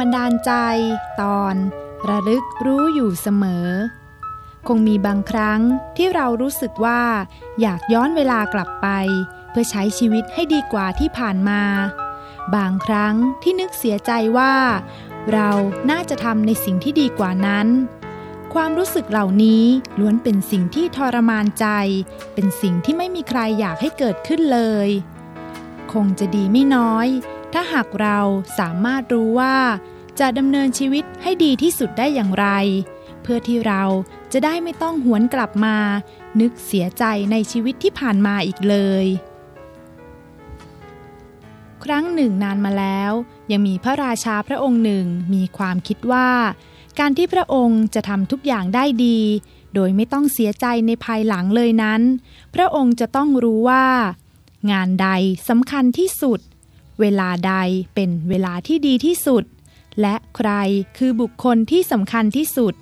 บันดาลใจ ตอน ระลึกรู้อยู่เสมอ คงมีบางครั้งที่เรารู้สึกว่า อยากย้อนเวลากลับไป เพื่อใช้ชีวิตให้ดีกว่าที่ผ่านมา บางครั้งที่นึกเสียใจว่า เราน่าจะทำในสิ่งที่ดีกว่านั้น ความรู้สึกเหล่านี้ล้วนเป็นสิ่งที่ทรมานใจ เป็นสิ่งที่ไม่มีใครอยากให้เกิดขึ้นเลย คงจะดีไม่น้อยถ้าหากเราสามารถรู้ว่า จะดำเนินชีวิตให้ดีที่สุดได้อย่างไร เพื่อที่เราจะได้ไม่ต้องหวนกลับมา นึกเสียใจในชีวิตที่ผ่านมาอีกเลย ครั้งหนึ่งนานมาแล้ว ยังมีพระราชาพระองค์หนึ่งมีความคิดว่า การที่พระองค์จะทำทุกอย่างได้ดี โดยไม่ต้องเสียใจในภายหลังเลยนั้น พระองค์จะต้องรู้ว่า งานใดสำคัญที่สุด เวลาใดเป็นเวลาที่ดีที่สุด และใครคือบุคคลที่สำคัญที่สุด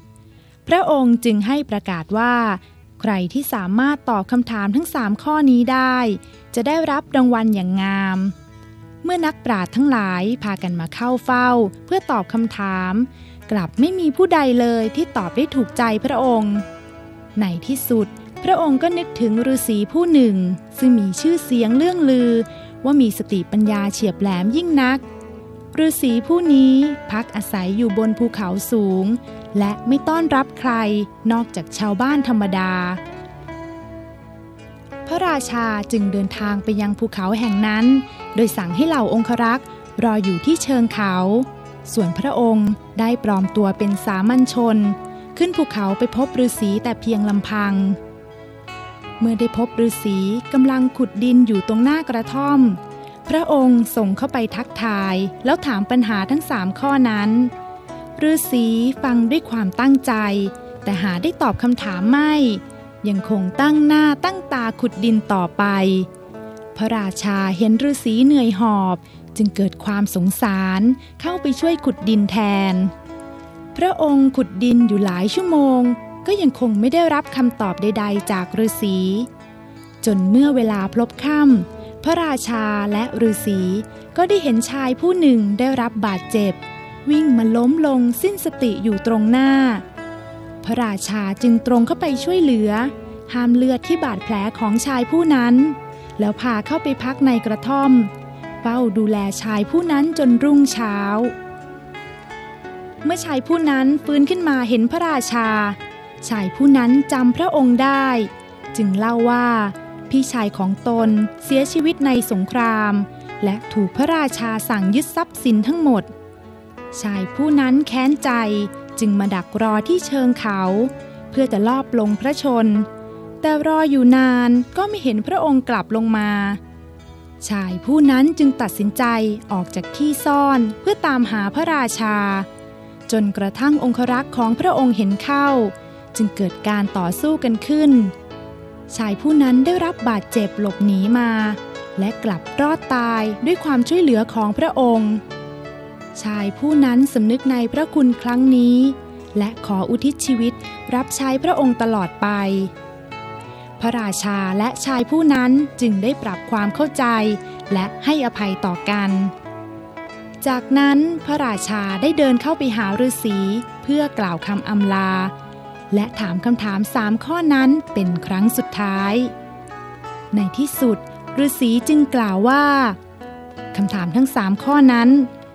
พระองค์จึงให้ประกาศว่า ใครที่สามารถตอบคำถามทั้งสามข้อนี้ได้ จะได้รับรางวัลอย่างงาม เมื่อนักปราชญ์ทั้งหลายพากันมาเข้าเฝ้า เพื่อตอบคำถาม กลับไม่มีผู้ใดเลยที่ตอบได้ถูกใจพระองค์ ในที่สุด พระองค์ก็นึกถึงฤาษีผู้หนึ่ง ซึ่งมีชื่อเสียงเรื่องลือ ว่ามีสติปัญญาเฉียบแหลมยิ่งนัก ฤาษีผู้นี้พักอาศัยอยู่บนภูเขาสูง และไม่ต้อนรับใครนอกจากชาวบ้านธรรมดา พระราชาจึงเดินทางไปยังภูเขาแห่งนั้น โดยสั่งให้เหล่าองครักษ์รออยู่ที่เชิงเขา ส่วนพระองค์ได้ปลอมตัวเป็นสามัญชน ขึ้นภูเขาไปพบฤาษีแต่เพียงลำพัง เมื่อได้พบฤาษีกำลังขุดดินอยู่ตรงหน้ากระท่อม พระองค์ส่งเข้าไปทักทาย แล้วถามปัญหาทั้งสามข้อนั้นฤาษีฟังด้วยความตั้งใจ แต่หาได้ตอบคำถามไม่ ยังคงตั้งหน้าตั้งตาขุดดินต่อไป พระราชาเห็นฤาษีเหนื่อยหอบจึงเกิดความสงสารเข้าไปช่วยขุดดินแทน พระองค์ขุดดินอยู่หลายชั่วโมง ก็ยังคงไม่ได้รับคำตอบใด ๆ จากฤาษีจนเมื่อเวลาพลบค่ำ พระราชาและฤาษีก็ได้เห็นชายผู้หนึ่งได้รับบาดเจ็บ วิ่งมาล้มลงสิ้นสติอยู่ตรงหน้า พระราชาจึงตรงเข้าไปช่วยเหลือ ห้ามเลือดที่บาดแผลของชายผู้นั้น แล้วพาเข้าไปพักในกระท่อมเฝ้าดูแลชายผู้นั้นจนรุ่งเช้า เมื่อชายผู้นั้นฟื้นขึ้นมาเห็นพระราชา ชายผู้นั้นจำพระองค์ได้ จึงเล่าว่า พี่ชายของตนเสียชีวิตในสงคราม และถูกพระราชาสั่งยึดทรัพย์สินทั้งหมด ชายผู้นั้นแค้นใจจึงมาดักรอที่เชิงเขา เพื่อจะลอบลงพระชน แต่รออยู่นานก็ไม่เห็นพระองค์กลับลงมา ชายผู้นั้นจึงตัดสินใจออกจากที่ซ่อนเพื่อตามหาพระราชา จนกระทั่งองครักษ์ของพระองค์เห็นเข้า จึงเกิดการต่อสู้กันขึ้น ชายผู้นั้นได้รับบาดเจ็บหลบหนีมา และกลับรอดตายด้วยความช่วยเหลือของพระองค์ ชายผู้นั้นสำนึกในพระคุณครั้งนี้ และขออุทิศชีวิตรับใช้พระองค์ตลอดไป พระราชาและชายผู้นั้นจึงได้ปรับความเข้าใจ และให้อภัยต่อกัน จากนั้นพระราชาได้เดินเข้าไปหาฤาษีเพื่อกล่าวคำอำลา และถามคำถามสามข้อนั้นเป็นครั้งสุดท้าย ในที่สุดฤาษีจึงกล่าวว่าคำถามทั้งสามข้อนั้น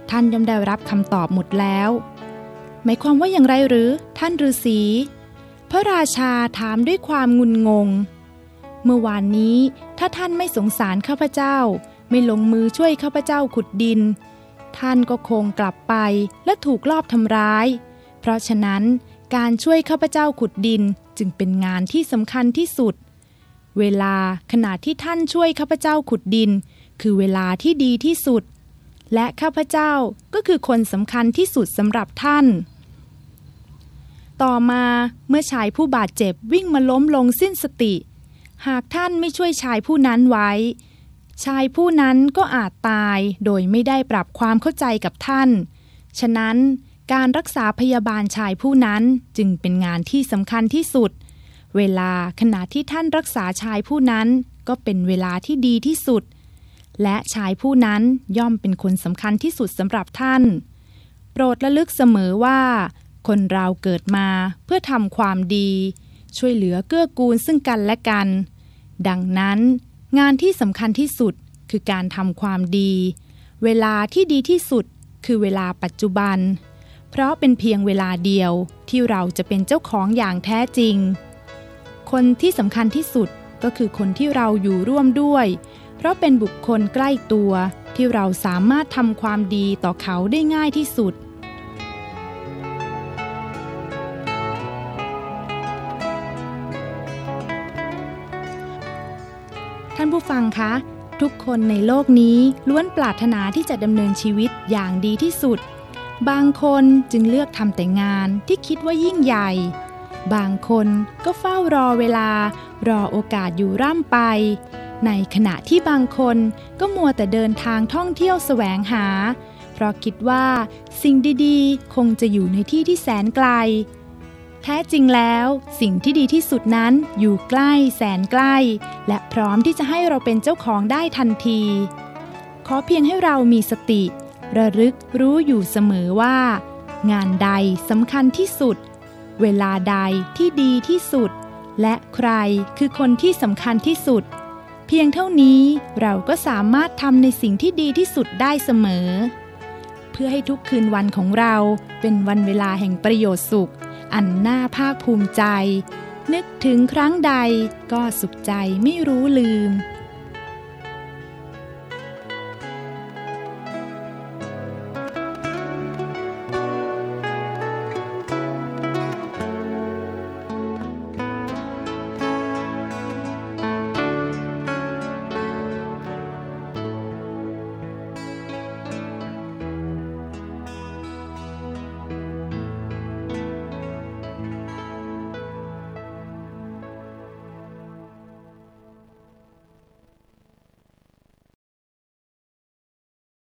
ท่านย่อมได้รับคำตอบหมดแล้ว หมายความว่าอย่างไรหรือ ท่านฤาษีพระราชาถามด้วยความงุนงง เมื่อวานนี้ถ้าท่านไม่สงสารข้าพเจ้า ไม่ลงมือช่วยข้าพเจ้าขุดดิน ท่านก็คงกลับไปและถูกลอบทำร้าย เพราะฉะนั้น การช่วยข้าพเจ้าขุดดินจึงเป็นงานที่สำคัญที่สุด เวลาขณะที่ท่านช่วยข้าพเจ้าขุดดิน คือเวลาที่ดีที่สุด และข้าพเจ้าก็คือคนสำคัญที่สุดสำหรับท่าน ต่อมาเมื่อชายผู้บาดเจ็บวิ่งมาล้มลงสิ้นสติ หากท่านไม่ช่วยชายผู้นั้นไว้ ชายผู้นั้นก็อาจตายโดยไม่ได้ปรับความเข้าใจกับท่าน ฉะนั้น การรักษาพยาบาลชายผู้นั้นจึงเป็นงานที่สำคัญที่สุด เวลาขณะที่ท่านรักษาชายผู้นั้นก็เป็นเวลาที่ดีที่สุด และชายผู้นั้นย่อมเป็นคนสำคัญที่สุดสำหรับท่าน โปรดระลึกเสมอว่า คนเราเกิดมาเพื่อทำความดี ช่วยเหลือเกื้อกูลซึ่งกันและกัน ดังนั้น งานที่สำคัญที่สุดคือการทำความดี เวลาที่ดีที่สุดคือเวลาปัจจุบัน เพราะเป็นเพียงเวลาเดียวที่เราจะเป็นเจ้าของอย่างแท้จริง คนที่สำคัญที่สุดก็คือคนที่เราอยู่ร่วมด้วย เพราะเป็นบุคคลใกล้ตัวที่เราสามารถทำความดีต่อเขาได้ง่ายที่สุด ท่านผู้ฟังคะ ทุกคนในโลกนี้ล้วนปรารถนาที่จะดำเนินชีวิตอย่างดีที่สุด บางคนจึงเลือกทำแต่งานที่คิดว่ายิ่งใหญ่ บางคนก็เฝ้ารอเวลา รอโอกาสอยู่ร่ำไป ในขณะที่บางคนก็มัวแต่เดินทางท่องเที่ยวแสวงหา เพราะคิดว่าสิ่งดีๆ คงจะอยู่ในที่ที่แสนไกล แท้จริงแล้วสิ่งที่ดีที่สุดนั้นอยู่ใกล้แสนใกล้ และพร้อมที่จะให้เราเป็นเจ้าของได้ทันที ขอเพียงให้เรามีสติ ระลึกรู้อยู่เสมอว่า งานใดสำคัญที่สุด เวลาใดที่ดีที่สุด และใครคือคนที่สำคัญที่สุด เพียงเท่านี้เราก็สามารถทำในสิ่งที่ดีที่สุดได้เสมอ เพื่อให้ทุกคืนวันของเราเป็นวันเวลาแห่งประโยชน์สุข อันน่าภาคภูมิใจ นึกถึงครั้งใดก็สุขใจไม่รู้ลืม